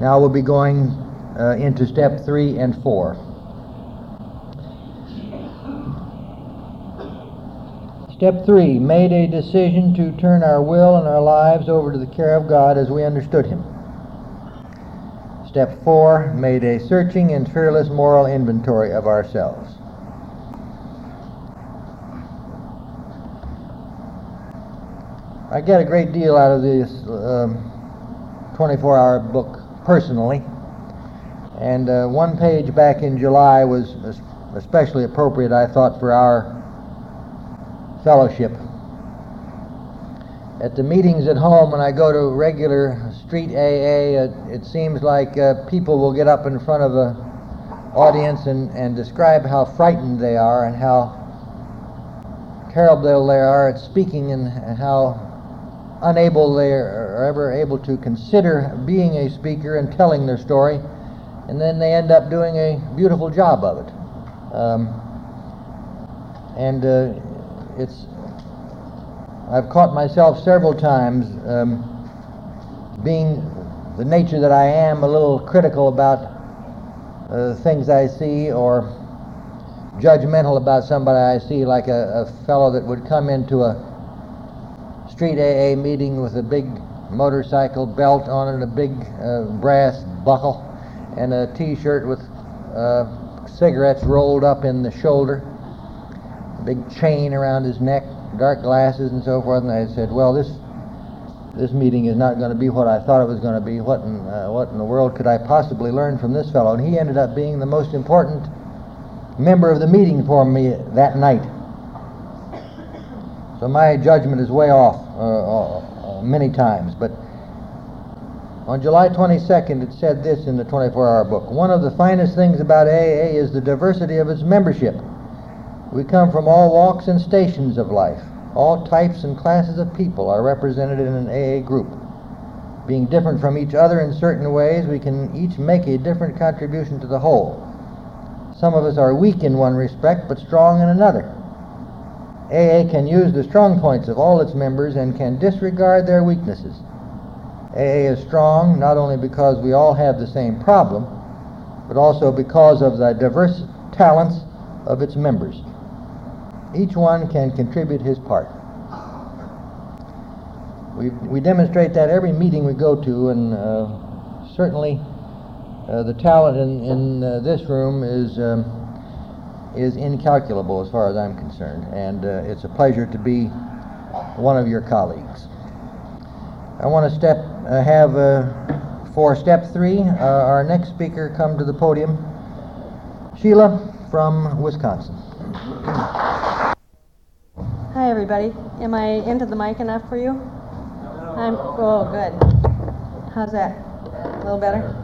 Now we'll be going uh, into step three and four. Step three made a decision to turn our will and our lives over to the care of God as we understood Him. Step four made a searching and fearless moral inventory of ourselves. I get a great deal out of this um, 24 hour book personally. And uh, one page back in July was especially appropriate, I thought, for our fellowship. At the meetings at home, when I go to regular street AA, it, it seems like uh, people will get up in front of a audience and, and describe how frightened they are and how terrible they are at speaking and how unable they are ever able to consider being a speaker and telling their story, and then they end up doing a beautiful job of it. Um, and uh, it's I've caught myself several times um, being the nature that I am a little critical about uh, things I see or judgmental about somebody I see, like a, a fellow that would come into a street AA meeting with a big motorcycle belt on and a big uh, brass buckle, and a T-shirt with uh, cigarettes rolled up in the shoulder, a big chain around his neck, dark glasses, and so forth. And I said, "Well, this this meeting is not going to be what I thought it was going to be. What in uh, what in the world could I possibly learn from this fellow?" And he ended up being the most important member of the meeting for me that night. So my judgment is way off uh, uh, uh, many times. But on July 22nd, it said this in the 24 hour book One of the finest things about AA is the diversity of its membership. We come from all walks and stations of life. All types and classes of people are represented in an AA group. Being different from each other in certain ways, we can each make a different contribution to the whole. Some of us are weak in one respect, but strong in another. AA can use the strong points of all its members and can disregard their weaknesses. AA is strong not only because we all have the same problem, but also because of the diverse talents of its members. Each one can contribute his part. We, we demonstrate that every meeting we go to, and uh, certainly uh, the talent in, in uh, this room is. Um, is incalculable as far as I'm concerned, and uh, it's a pleasure to be one of your colleagues. I want to step uh, have uh, for step three uh, our next speaker come to the podium, Sheila from Wisconsin. Hi everybody. Am I into the mic enough for you? I'm oh good. How's that? A little better?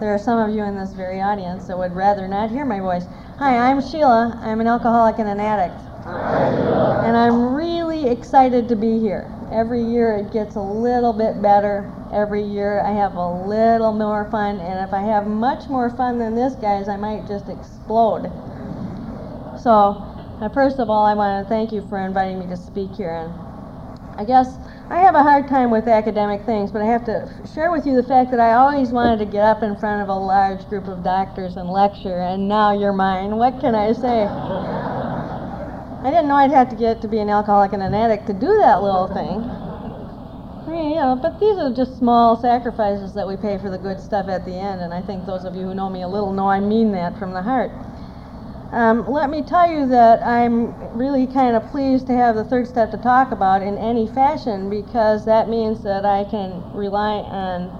There are some of you in this very audience that would rather not hear my voice. Hi, I'm Sheila. I'm an alcoholic and an addict. And I'm really excited to be here. Every year it gets a little bit better. Every year I have a little more fun. And if I have much more fun than this, guys, I might just explode. So, first of all, I want to thank you for inviting me to speak here. And I guess I have a hard time with academic things, but I have to share with you the fact that I always wanted to get up in front of a large group of doctors and lecture, and now you're mine. What can I say? I didn't know I'd have to get to be an alcoholic and an addict to do that little thing. I mean, you know, but these are just small sacrifices that we pay for the good stuff at the end, and I think those of you who know me a little know I mean that from the heart. Um, let me tell you that I'm really kind of pleased to have the third step to talk about in any fashion because that means that I can rely on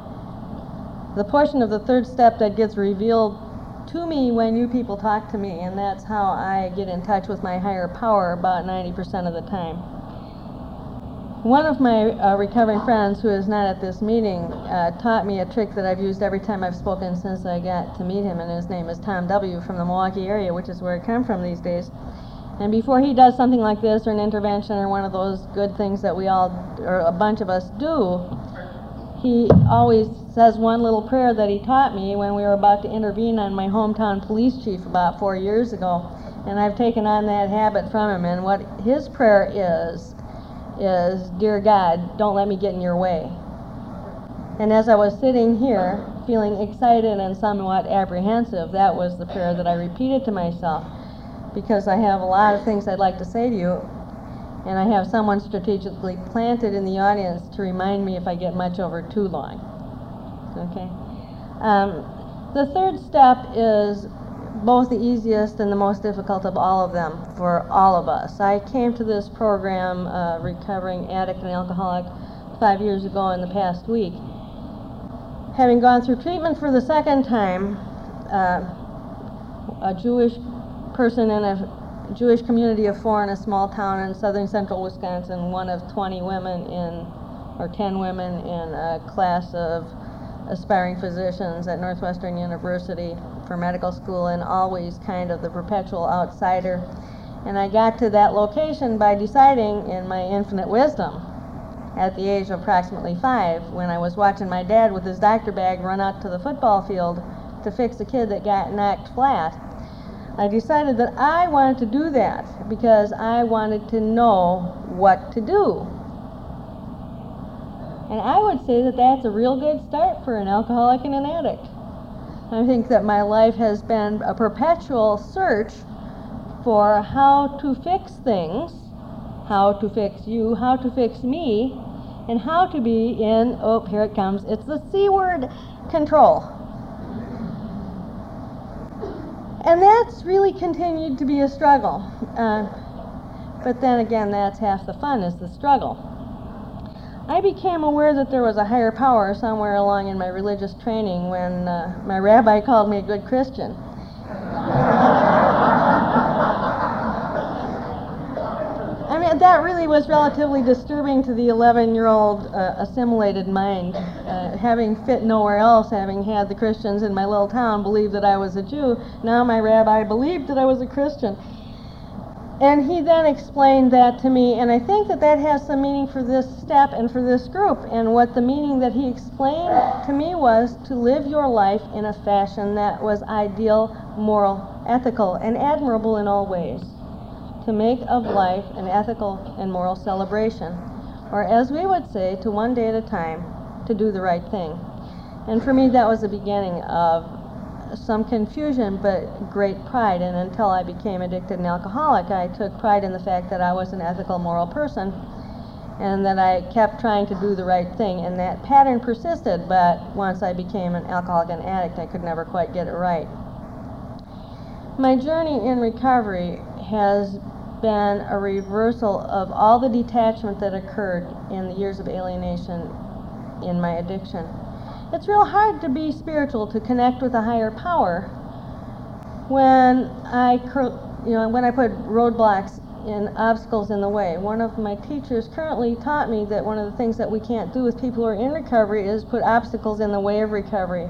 the portion of the third step that gets revealed to me when you people talk to me, and that's how I get in touch with my higher power about 90% of the time. One of my uh, recovering friends, who is not at this meeting, uh, taught me a trick that I've used every time I've spoken since I got to meet him, and his name is Tom W. from the Milwaukee area, which is where I come from these days. And before he does something like this, or an intervention, or one of those good things that we all, or a bunch of us do, he always says one little prayer that he taught me when we were about to intervene on my hometown police chief about four years ago. And I've taken on that habit from him. And what his prayer is, is, Dear God, don't let me get in your way. And as I was sitting here, feeling excited and somewhat apprehensive, that was the prayer that I repeated to myself because I have a lot of things I'd like to say to you, and I have someone strategically planted in the audience to remind me if I get much over too long. Okay? Um, the third step is both the easiest and the most difficult of all of them for all of us. I came to this program, uh, Recovering Addict and Alcoholic, five years ago in the past week. Having gone through treatment for the second time, uh, a Jewish person in a Jewish community of four in a small town in southern central Wisconsin, one of 20 women in, or 10 women in a class of aspiring physicians at Northwestern University for medical school, and always kind of the perpetual outsider. And I got to that location by deciding, in my infinite wisdom, at the age of approximately five, when I was watching my dad with his doctor bag run out to the football field to fix a kid that got knocked flat. I decided that I wanted to do that because I wanted to know what to do. And I would say that that's a real good start for an alcoholic and an addict. I think that my life has been a perpetual search for how to fix things, how to fix you, how to fix me, and how to be in, oh, here it comes, it's the C word, control. And that's really continued to be a struggle. Uh, but then again, that's half the fun, is the struggle. I became aware that there was a higher power somewhere along in my religious training when uh, my rabbi called me a good Christian. I mean, that really was relatively disturbing to the 11 year old uh, assimilated mind. Uh, having fit nowhere else, having had the Christians in my little town believe that I was a Jew, now my rabbi believed that I was a Christian. And he then explained that to me, and I think that that has some meaning for this step and for this group. And what the meaning that he explained to me was to live your life in a fashion that was ideal, moral, ethical, and admirable in all ways to make of life an ethical and moral celebration, or as we would say, to one day at a time, to do the right thing. And for me, that was the beginning of some confusion, but great pride. And until I became addicted and alcoholic, I took pride in the fact that I was an ethical, moral person and that I kept trying to do the right thing. And that pattern persisted, but once I became an alcoholic and addict, I could never quite get it right. My journey in recovery has been a reversal of all the detachment that occurred in the years of alienation in my addiction. It's real hard to be spiritual, to connect with a higher power when I, you know, when I put roadblocks and obstacles in the way. One of my teachers currently taught me that one of the things that we can't do with people who are in recovery is put obstacles in the way of recovery.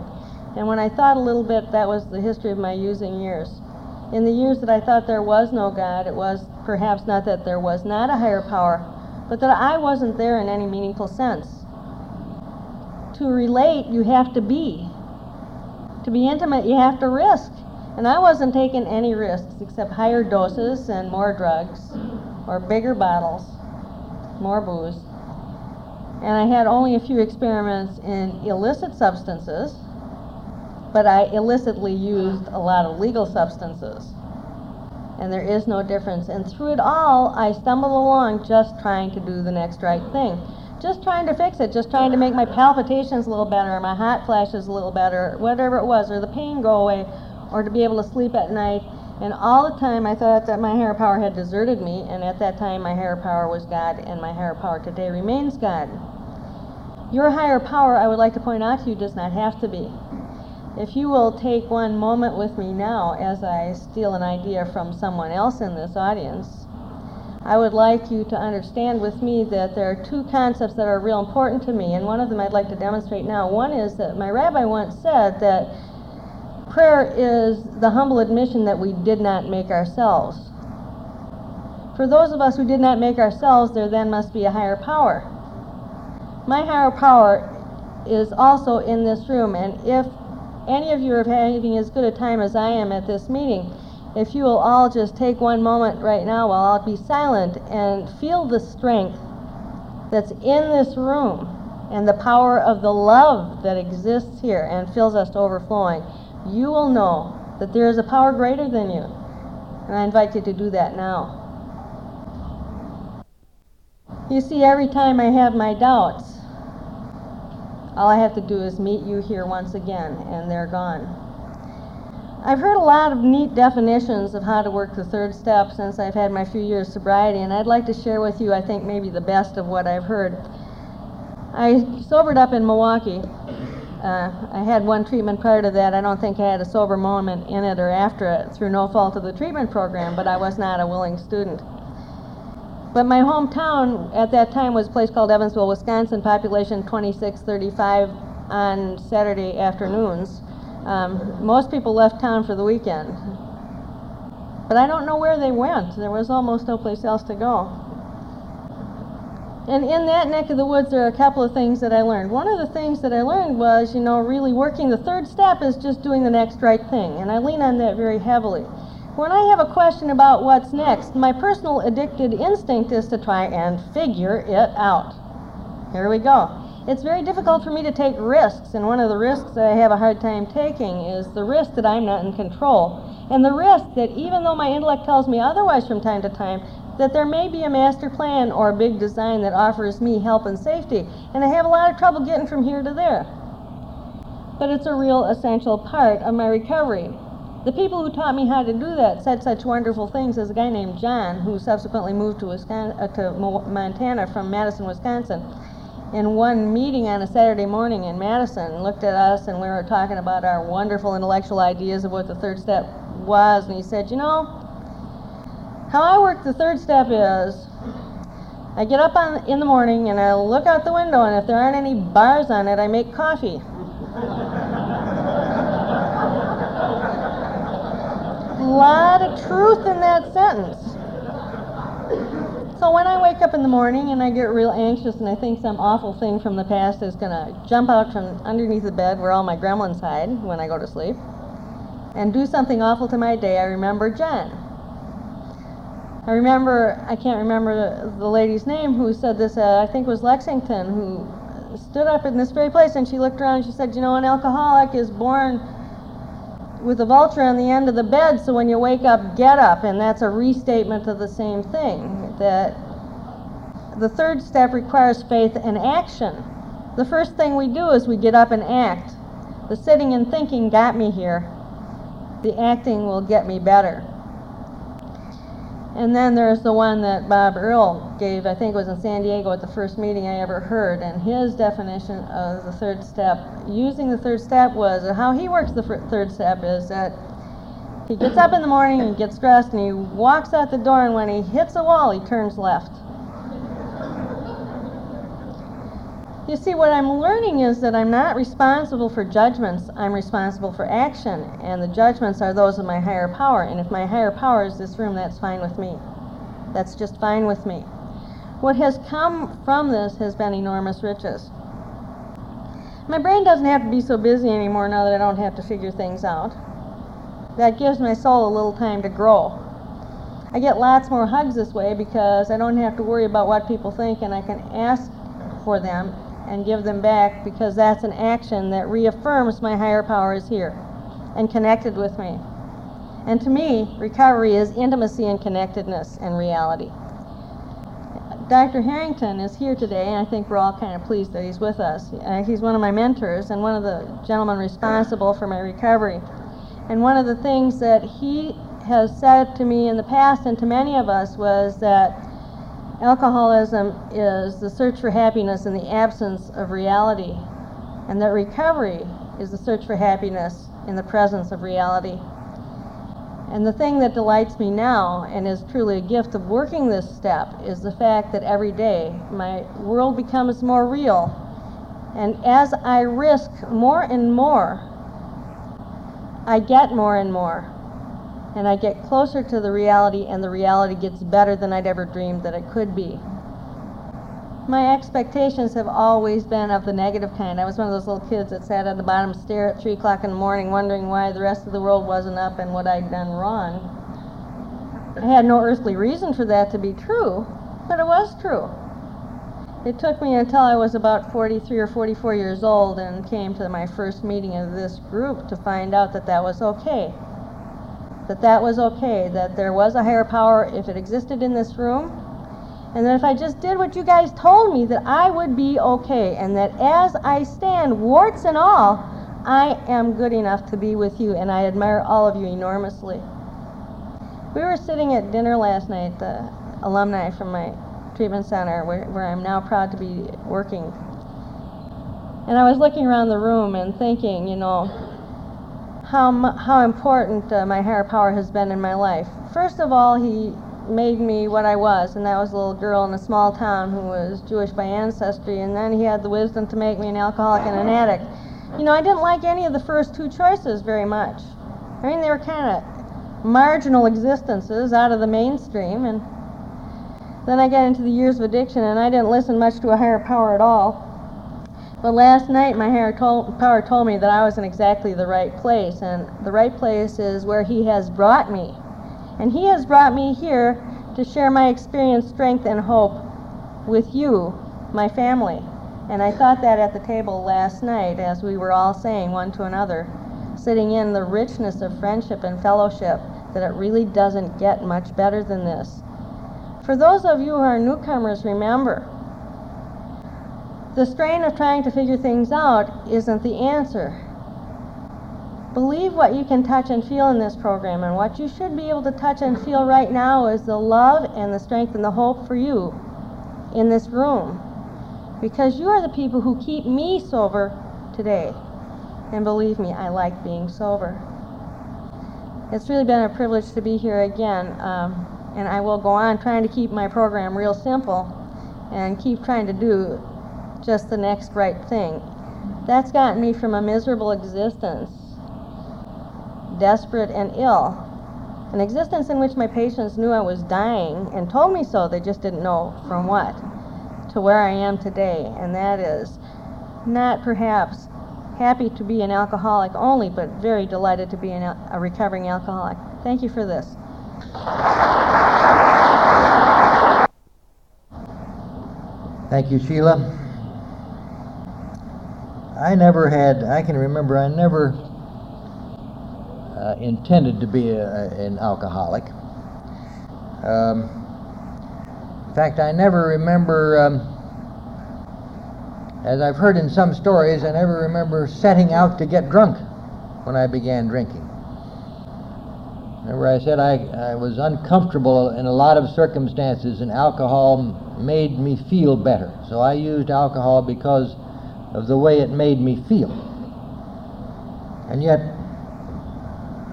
And when I thought a little bit, that was the history of my using years. In the years that I thought there was no God, it was perhaps not that there was not a higher power, but that I wasn't there in any meaningful sense. To relate, you have to be. To be intimate, you have to risk. And I wasn't taking any risks except higher doses and more drugs, or bigger bottles, more booze. And I had only a few experiments in illicit substances, but I illicitly used a lot of legal substances and there is no difference. And through it all, I stumbled along just trying to do the next right thing. Just trying to fix it, just trying to make my palpitations a little better, my hot flashes a little better, whatever it was, or the pain go away, or to be able to sleep at night. And all the time I thought that my higher power had deserted me, and at that time my higher power was God, and my higher power today remains God. Your higher power, I would like to point out to you, does not have to be. If you will take one moment with me now as I steal an idea from someone else in this audience, I would like you to understand with me that there are two concepts that are real important to me, and one of them I'd like to demonstrate now. One is that my rabbi once said that prayer is the humble admission that we did not make ourselves. For those of us who did not make ourselves, there then must be a higher power. My higher power is also in this room, and if any of you are having as good a time as I am at this meeting, if you will all just take one moment right now while I'll be silent and feel the strength that's in this room and the power of the love that exists here and fills us to overflowing, you will know that there is a power greater than you. And I invite you to do that now. You see, every time I have my doubts, all I have to do is meet you here once again, and they're gone. I've heard a lot of neat definitions of how to work the third step since I've had my few years sobriety, and I'd like to share with you, I think, maybe the best of what I've heard. I sobered up in Milwaukee. Uh, I had one treatment prior to that. I don't think I had a sober moment in it or after it through no fault of the treatment program, but I was not a willing student. But my hometown at that time was a place called Evansville, Wisconsin, population 2635 on Saturday afternoons. Um, most people left town for the weekend. But I don't know where they went. There was almost no place else to go. And in that neck of the woods, there are a couple of things that I learned. One of the things that I learned was, you know, really working the third step is just doing the next right thing. And I lean on that very heavily. When I have a question about what's next, my personal addicted instinct is to try and figure it out. Here we go it's very difficult for me to take risks, and one of the risks that I have a hard time taking is the risk that I'm not in control. And the risk that even though my intellect tells me otherwise from time to time, that there may be a master plan or a big design that offers me help and safety, and I have a lot of trouble getting from here to there. But it's a real essential part of my recovery. The people who taught me how to do that said such wonderful things as a guy named John, who subsequently moved to, Wisconsin, uh, to Montana from Madison, Wisconsin in one meeting on a Saturday morning in Madison looked at us and we were talking about our wonderful intellectual ideas of what the third step was. And he said, You know, how I work the third step is I get up on, in the morning and I look out the window, and if there aren't any bars on it, I make coffee. A lot of truth in that sentence. So when I wake up in the morning and I get real anxious and I think some awful thing from the past is going to jump out from underneath the bed where all my gremlins hide when I go to sleep and do something awful to my day, I remember Jen. I remember, I can't remember the lady's name who said this, uh, I think it was Lexington, who stood up in this very place and she looked around and she said, You know, an alcoholic is born with a vulture on the end of the bed, so when you wake up, get up. And that's a restatement of the same thing. That the third step requires faith and action. The first thing we do is we get up and act. The sitting and thinking got me here. The acting will get me better. And then there's the one that Bob Earl gave, I think it was in San Diego at the first meeting I ever heard. And his definition of the third step, using the third step, was how he works the third step is that he gets up in the morning and gets dressed and he walks out the door, and when he hits a wall, he turns left. You see, what I'm learning is that I'm not responsible for judgments, I'm responsible for action, and the judgments are those of my higher power. And if my higher power is this room, that's fine with me. That's just fine with me. What has come from this has been enormous riches. My brain doesn't have to be so busy anymore now that I don't have to figure things out. That gives my soul a little time to grow. I get lots more hugs this way because I don't have to worry about what people think and I can ask for them and give them back because that's an action that reaffirms my higher power is here and connected with me. And to me, recovery is intimacy and connectedness and reality. Dr. Harrington is here today, and I think we're all kind of pleased that he's with us. Uh, he's one of my mentors and one of the gentlemen responsible for my recovery. And one of the things that he has said to me in the past and to many of us was that Alcoholism is the search for happiness in the absence of reality, and that recovery is the search for happiness in the presence of reality. And the thing that delights me now and is truly a gift of working this step is the fact that every day my world becomes more real. And as I risk more and more, I get more and more and I get closer to the reality, and the reality gets better than I'd ever dreamed that it could be. My expectations have always been of the negative kind. I was one of those little kids that sat on the bottom stair at 3 o'clock in the morning wondering why the rest of the world wasn't up and what I'd done wrong. I had no earthly reason for that to be true, but it was true. It took me until I was about 43 or 44 years old and came to my first meeting of this group to find out that that was okay. That that was okay, that there was a higher power if it existed in this room, and that if I just did what you guys told me, that I would be okay, and that as I stand, warts and all, I am good enough to be with you, and I admire all of you enormously. We were sitting at dinner last night, the alumni from my treatment center, where, where I'm now proud to be working. And I was looking around the room and thinking, you know, how, how important uh, my higher power has been in my life. First of all, he made me what I was, and that was a little girl in a small town who was Jewish by ancestry, and then he had the wisdom to make me an alcoholic and an addict. You know, I didn't like any of the first two choices very much. I mean, they were kind of marginal existences out of the mainstream, and then I got into the years of addiction, and I didn't listen much to a higher power at all. But last night, my higher power told me that I was in exactly the right place, and the right place is where He has brought me. And He has brought me here to share my experience, strength, and hope with you, my family. And I thought that at the table last night as we were all saying one to another, sitting in the richness of friendship and fellowship, that it really doesn't get much better than this. For those of you who are newcomers, remember, the strain of trying to figure things out isn't the answer. Believe what you can touch and feel in this program, and what you should be able to touch and feel right now is the love and the strength and the hope for you in this room. Because you are the people who keep me sober today. And believe me, I like being sober. It's really been a privilege to be here again, um, and I will go on trying to keep my program real simple and keep trying to do just the next right thing. That's gotten me from a miserable existence, desperate and ill. An existence in which my patients knew I was dying and told me so, they just didn't know from what, to where I am today, and that is not perhaps happy to be an alcoholic only, but very delighted to be an, a recovering alcoholic. Thank you for this. Thank you, Sheila. I never had, I can remember, I never uh, intended to be a, an alcoholic. Um, in fact, I never remember, um, as I've heard in some stories, I never remember setting out to get drunk when I began drinking. Remember, I said I, I was uncomfortable in a lot of circumstances, and alcohol made me feel better. So I used alcohol because of the way it made me feel. And yet,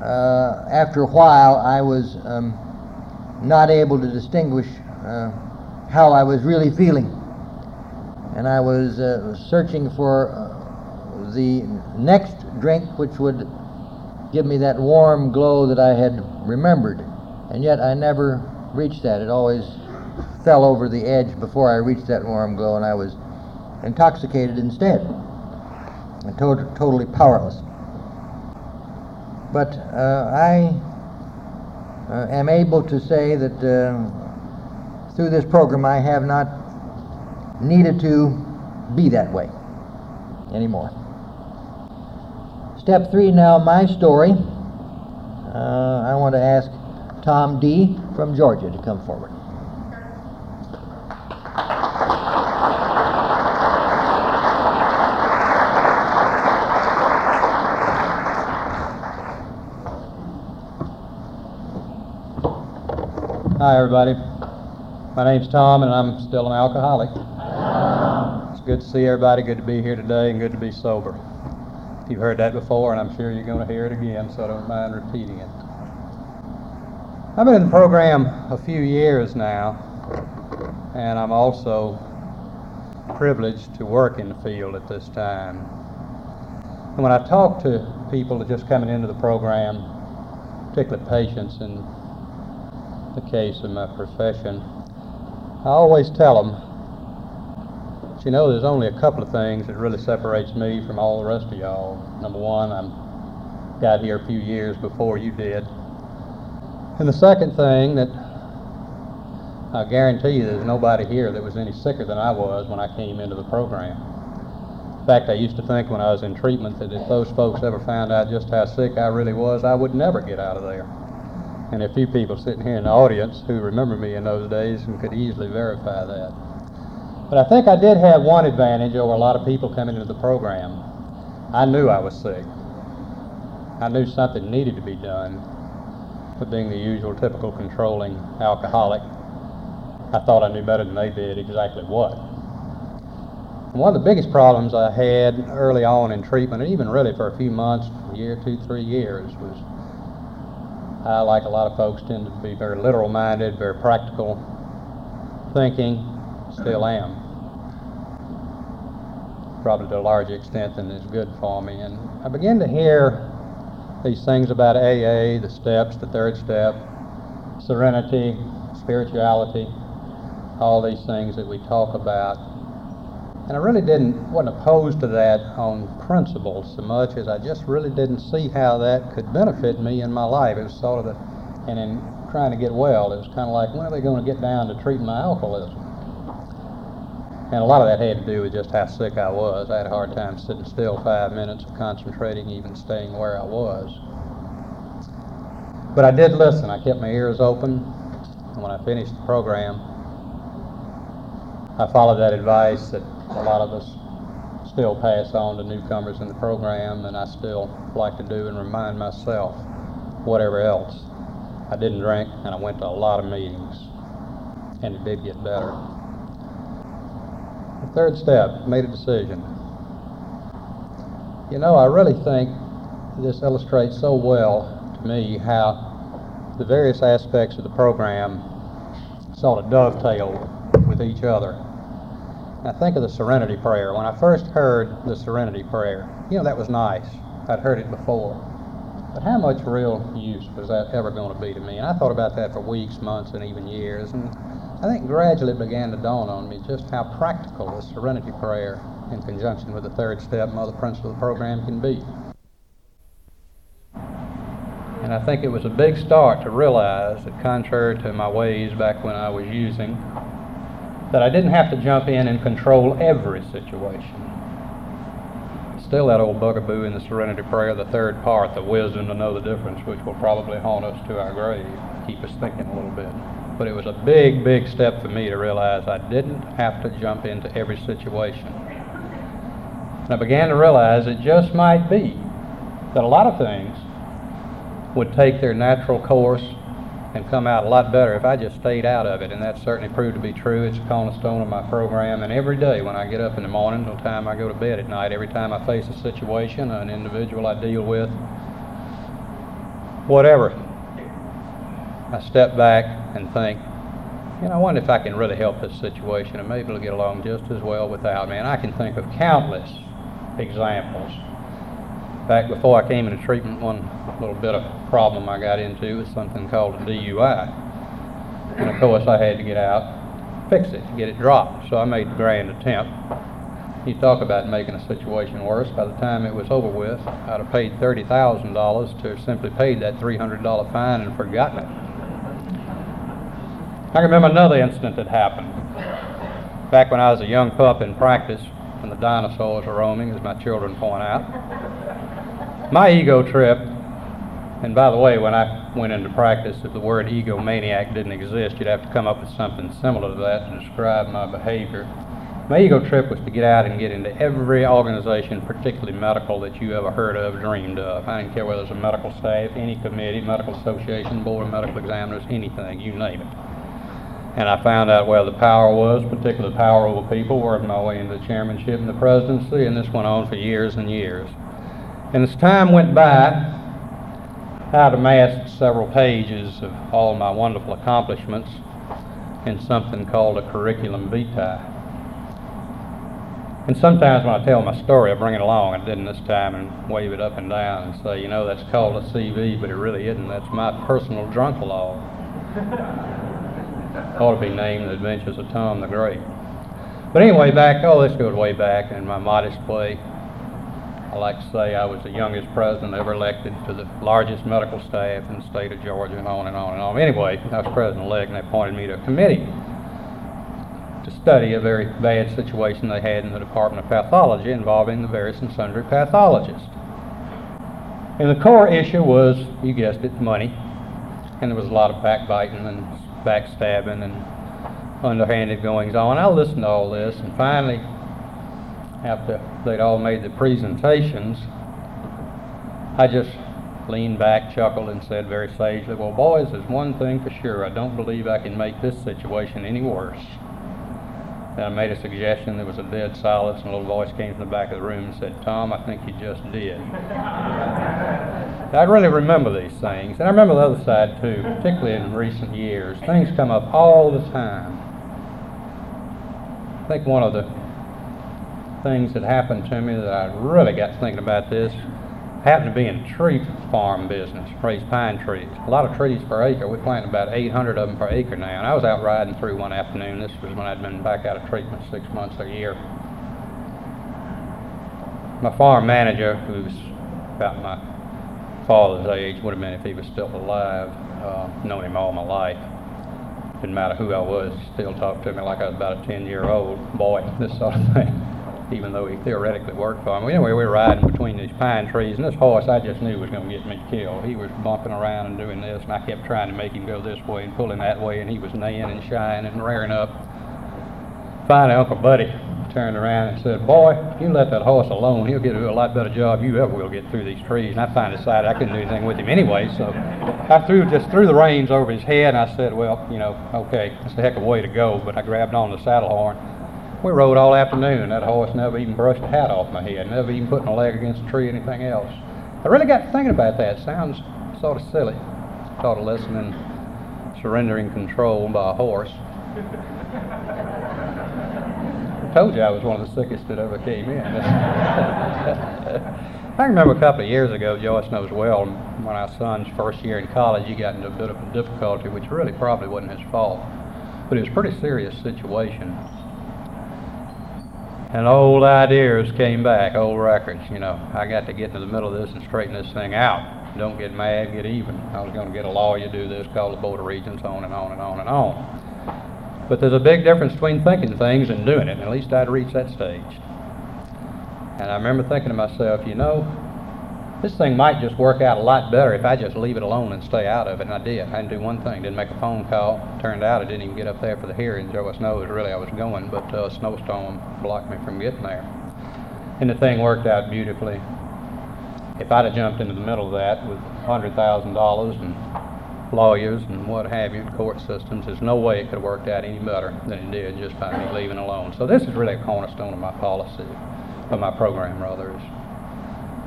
uh, after a while, I was um, not able to distinguish uh, how I was really feeling. And I was uh, searching for uh, the next drink which would give me that warm glow that I had remembered. And yet I never reached that. It always fell over the edge before I reached that warm glow, and I was intoxicated instead and to- totally powerless. But uh, I uh, am able to say that uh, through this program I have not needed to be that way anymore. Step three now, my story. Uh, I want to ask Tom D. from Georgia to come forward. Hi, everybody. My name's Tom, and I'm still an alcoholic. It's good to see everybody. Good to be here today, and good to be sober. You've heard that before, and I'm sure you're going to hear it again, so I don't mind repeating it. I've been in the program a few years now, and I'm also privileged to work in the field at this time. And when I talk to people that just coming into the program, particularly patients in the case of my profession, I always tell them, you know, there's only a couple of things that really separates me from all the rest of y'all. Number one, I'm got here a few years before you did. And the second thing that I guarantee you there's nobody here that was any sicker than I was when I came into the program. In fact, I used to think when I was in treatment that if those folks ever found out just how sick I really was, I would never get out of there. And a few people sitting here in the audience who remember me in those days and could easily verify that. But I think I did have one advantage over a lot of people coming into the program. I knew I was sick. I knew something needed to be done. But being the usual typical controlling alcoholic, I thought I knew better than they did exactly what. One of the biggest problems I had early on in treatment, and even really for a few months, a year, two, three years, was I, like a lot of folks, tend to be very literal minded, very practical thinking, still am. Probably to a larger extent than is good for me. And I began to hear these things about AA, the steps, the third step, serenity, spirituality, all these things that we talk about. And I really didn't wasn't opposed to that on principle so much as I just really didn't see how that could benefit me in my life. It was sort of the and in trying to get well, it was kind of like when are they going to get down to treating my alcoholism? And a lot of that had to do with just how sick I was. I had a hard time sitting still five minutes, of concentrating, even staying where I was. But I did listen. I kept my ears open. And when I finished the program, I followed that advice that a lot of us still pass on to newcomers in the program, and I still like to do and remind myself, whatever else. I didn't drink, and I went to a lot of meetings, and it did get better. The third step, made a decision. You know, I really think this illustrates so well to me how the various aspects of the program sort of dovetail with each other. I think of the Serenity Prayer. When I first heard the Serenity Prayer, you know, that was nice. I'd heard it before. But how much real use was that ever going to be to me? And I thought about that for weeks, months, and even years. And I think gradually it began to dawn on me just how practical the Serenity Prayer, in conjunction with the third step and other principles of the program, can be. And I think it was a big start to realize that, contrary to my ways back when I was using, that I didn't have to jump in and control every situation. Still, that old bugaboo in the Serenity Prayer, the third part, the wisdom to know the difference, which will probably haunt us to our grave, keep us thinking a little bit. But it was a big, big step for me to realize I didn't have to jump into every situation. And I began to realize it just might be that a lot of things would take their natural course and come out a lot better if I just stayed out of it. And that certainly proved to be true. It's a cornerstone of my program. And every day when I get up in the morning, the time I go to bed at night, every time I face a situation, an individual I deal with, whatever, I step back and think, you know, I wonder if I can really help this situation and maybe it'll get along just as well without me. And I can think of countless examples. Back before I came into treatment, one little bit of problem I got into was something called a DUI. And of course, I had to get out, fix it, get it dropped. So I made the grand attempt. You talk about making a situation worse. By the time it was over with, I'd have paid $30,000 to simply paid that $300 fine and forgotten it. I remember another incident that happened. Back when I was a young pup in practice, when the dinosaurs were roaming, as my children point out. My ego trip, and by the way, when I went into practice, if the word egomaniac didn't exist, you'd have to come up with something similar to that to describe my behavior. My ego trip was to get out and get into every organization, particularly medical, that you ever heard of, dreamed of. I didn't care whether it was a medical staff, any committee, medical association, board of medical examiners, anything, you name it. And I found out where the power was, particularly the power over people, worked my way into the chairmanship and the presidency, and this went on for years and years. And as time went by, I'd amassed several pages of all my wonderful accomplishments in something called a curriculum vitae. And sometimes when I tell my story, I bring it along, I didn't this time, and wave it up and down and say, you know, that's called a CV, but it really isn't. That's my personal drunk log. ought to be named The Adventures of Tom the Great. But anyway, back, oh, this goes way back in my modest way. I like to say I was the youngest president ever elected to the largest medical staff in the state of Georgia, and on and on and on. Anyway, I was president-elect, and they appointed me to a committee to study a very bad situation they had in the Department of Pathology involving the various and sundry pathologists. And the core issue was, you guessed it, money. And there was a lot of backbiting and backstabbing and underhanded goings on. I listened to all this, and finally, after they'd all made the presentations, I just leaned back, chuckled, and said very sagely, Well, boys, there's one thing for sure. I don't believe I can make this situation any worse. And I made a suggestion, there was a dead silence, and a little voice came from the back of the room and said, Tom, I think you just did. I really remember these things, and I remember the other side too, particularly in recent years. Things come up all the time. I think one of the things that happened to me that I really got thinking about this happened to be in tree farm business, raise pine trees. A lot of trees per acre. We plant about 800 of them per acre now. And I was out riding through one afternoon. This was when I'd been back out of treatment six months a year. My farm manager, who's about my father's age, would have been if he was still alive, uh, known him all my life. Didn't matter who I was, still talked to me like I was about a 10 year old boy, this sort of thing even though he theoretically worked for him. Anyway, we were riding between these pine trees, and this horse I just knew was going to get me killed. He was bumping around and doing this, and I kept trying to make him go this way and pull him that way, and he was neighing and shying and rearing up. Finally, Uncle Buddy turned around and said, Boy, you let that horse alone. He'll get a lot better job you ever will get through these trees. And I finally decided I couldn't do anything with him anyway, so I threw just threw the reins over his head, and I said, Well, you know, okay, that's a heck of a way to go. But I grabbed on the saddle horn we rode all afternoon. That horse never even brushed a hat off my head, never even put my leg against a tree or anything else. I really got to thinking about that. Sounds sort of silly. Taught a lesson in surrendering control by a horse. I told you I was one of the sickest that ever came in. I remember a couple of years ago, Joyce knows well, when our son's first year in college, he got into a bit of a difficulty, which really probably wasn't his fault. But it was a pretty serious situation and old ideas came back, old records. You know, I got to get into the middle of this and straighten this thing out. Don't get mad, get even. I was going to get a lawyer, to do this, call the Board of Regents, on and on and on and on. But there's a big difference between thinking things and doing it, and at least I'd reached that stage. And I remember thinking to myself, you know, this thing might just work out a lot better if I just leave it alone and stay out of it. And I did. I didn't do one thing. Didn't make a phone call. Turned out I didn't even get up there for the hearing. There Joe knows really I was going, but uh, a snowstorm blocked me from getting there. And the thing worked out beautifully. If I'd have jumped into the middle of that with $100,000 and lawyers and what have you, court systems, there's no way it could have worked out any better than it did just by me leaving alone. So this is really a cornerstone of my policy, of my program rather, is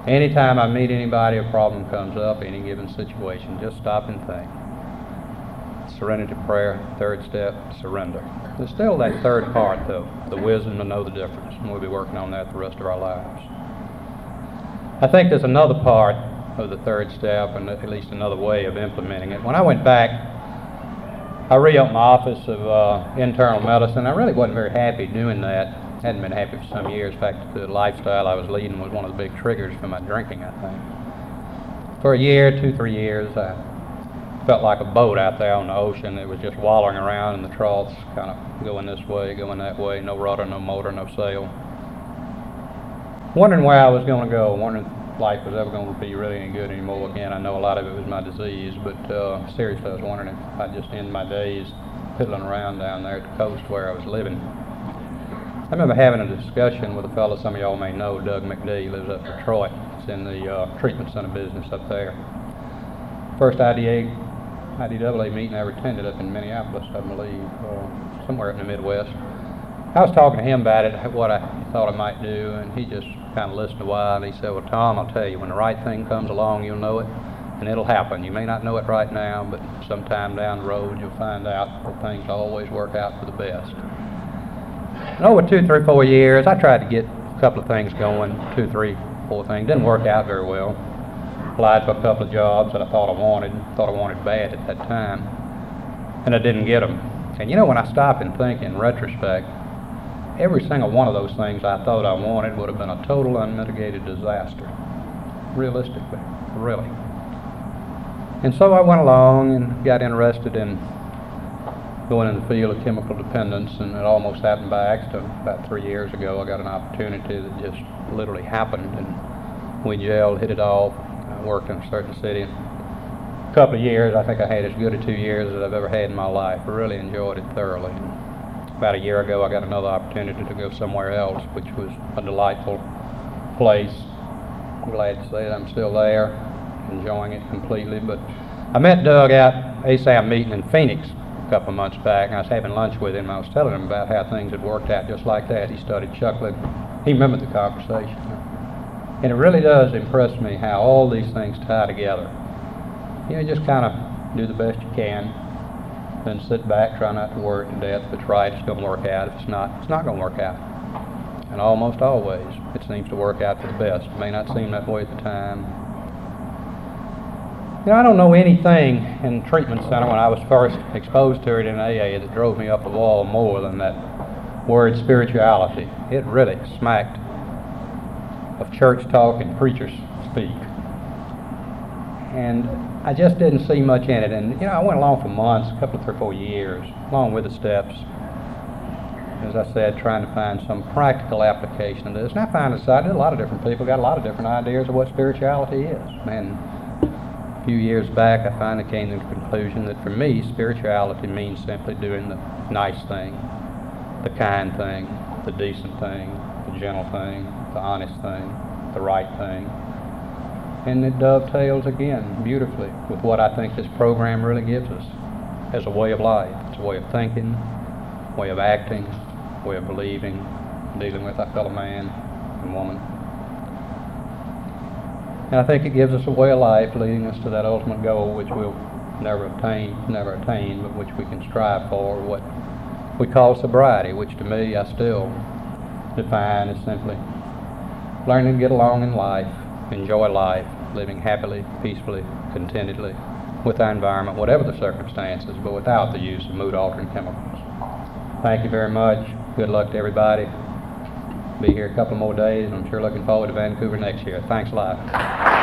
Anytime I meet anybody, a problem comes up, any given situation, just stop and think. Serenity prayer, third step, surrender. There's still that third part, though, the wisdom to know the difference, and we'll be working on that the rest of our lives. I think there's another part of the third step, and at least another way of implementing it. When I went back, I reopened my office of uh, internal medicine. I really wasn't very happy doing that hadn't been happy for some years. In fact, the lifestyle I was leading was one of the big triggers for my drinking, I think. For a year, two, three years, I felt like a boat out there on the ocean. It was just wallowing around in the troughs, kind of going this way, going that way, no rudder, no motor, no sail. Wondering where I was going to go, wondering if life was ever going to be really any good anymore again. I know a lot of it was my disease, but uh, seriously, I was wondering if I'd just end my days piddling around down there at the coast where I was living. I remember having a discussion with a fellow some of y'all may know, Doug McD, lives up in Detroit. He's in the uh, treatment center business up there. First IDA, IDAA meeting I ever attended up in Minneapolis, I believe, uh, somewhere in the Midwest. I was talking to him about it, what I thought I might do, and he just kind of listened a while, and he said, well, Tom, I'll tell you, when the right thing comes along, you'll know it, and it'll happen. You may not know it right now, but sometime down the road, you'll find out that things always work out for the best. And over two, three, four years, I tried to get a couple of things going, two, three, four things. Didn't work out very well. Applied for a couple of jobs that I thought I wanted, thought I wanted bad at that time, and I didn't get them. And you know, when I stop and think in retrospect, every single one of those things I thought I wanted would have been a total unmitigated disaster, realistically, really. And so I went along and got interested in going in the field of chemical dependence, and it almost happened by accident. About three years ago, I got an opportunity that just literally happened, and we gelled, hit it off. I worked in a certain city. A couple of years, I think I had as good a two years as I've ever had in my life. I really enjoyed it thoroughly. About a year ago, I got another opportunity to go somewhere else, which was a delightful place. I'm glad to say that I'm still there, enjoying it completely. But I met Doug out ASAP meeting in Phoenix a couple of months back, and I was having lunch with him. I was telling him about how things had worked out just like that. He started chuckling. He remembered the conversation. And it really does impress me how all these things tie together. You know, just kind of do the best you can, then sit back, try not to worry to death. If it's right, it's going to work out. If it's not, it's not going to work out. And almost always, it seems to work out for the best. It may not seem that way at the time. You know, I don't know anything in treatment center when I was first exposed to it in AA that drove me up the wall more than that word spirituality. It really smacked of church talk and preachers speak. And I just didn't see much in it. And, you know, I went along for months, a couple of three or four years, along with the steps. As I said, trying to find some practical application of this. And I found decided a lot of different people got a lot of different ideas of what spirituality is. And a few years back, I finally came to the conclusion that for me, spirituality means simply doing the nice thing, the kind thing, the decent thing, the gentle thing, the honest thing, the right thing. And it dovetails again beautifully with what I think this program really gives us as a way of life. It's a way of thinking, way of acting, way of believing, dealing with our fellow man and woman. And I think it gives us a way of life leading us to that ultimate goal which we'll never obtain, never attain, but which we can strive for, what we call sobriety, which to me I still define as simply learning to get along in life, enjoy life, living happily, peacefully, contentedly with our environment, whatever the circumstances, but without the use of mood altering chemicals. Thank you very much. Good luck to everybody. Be here a couple more days, and I'm sure looking forward to Vancouver next year. Thanks a lot.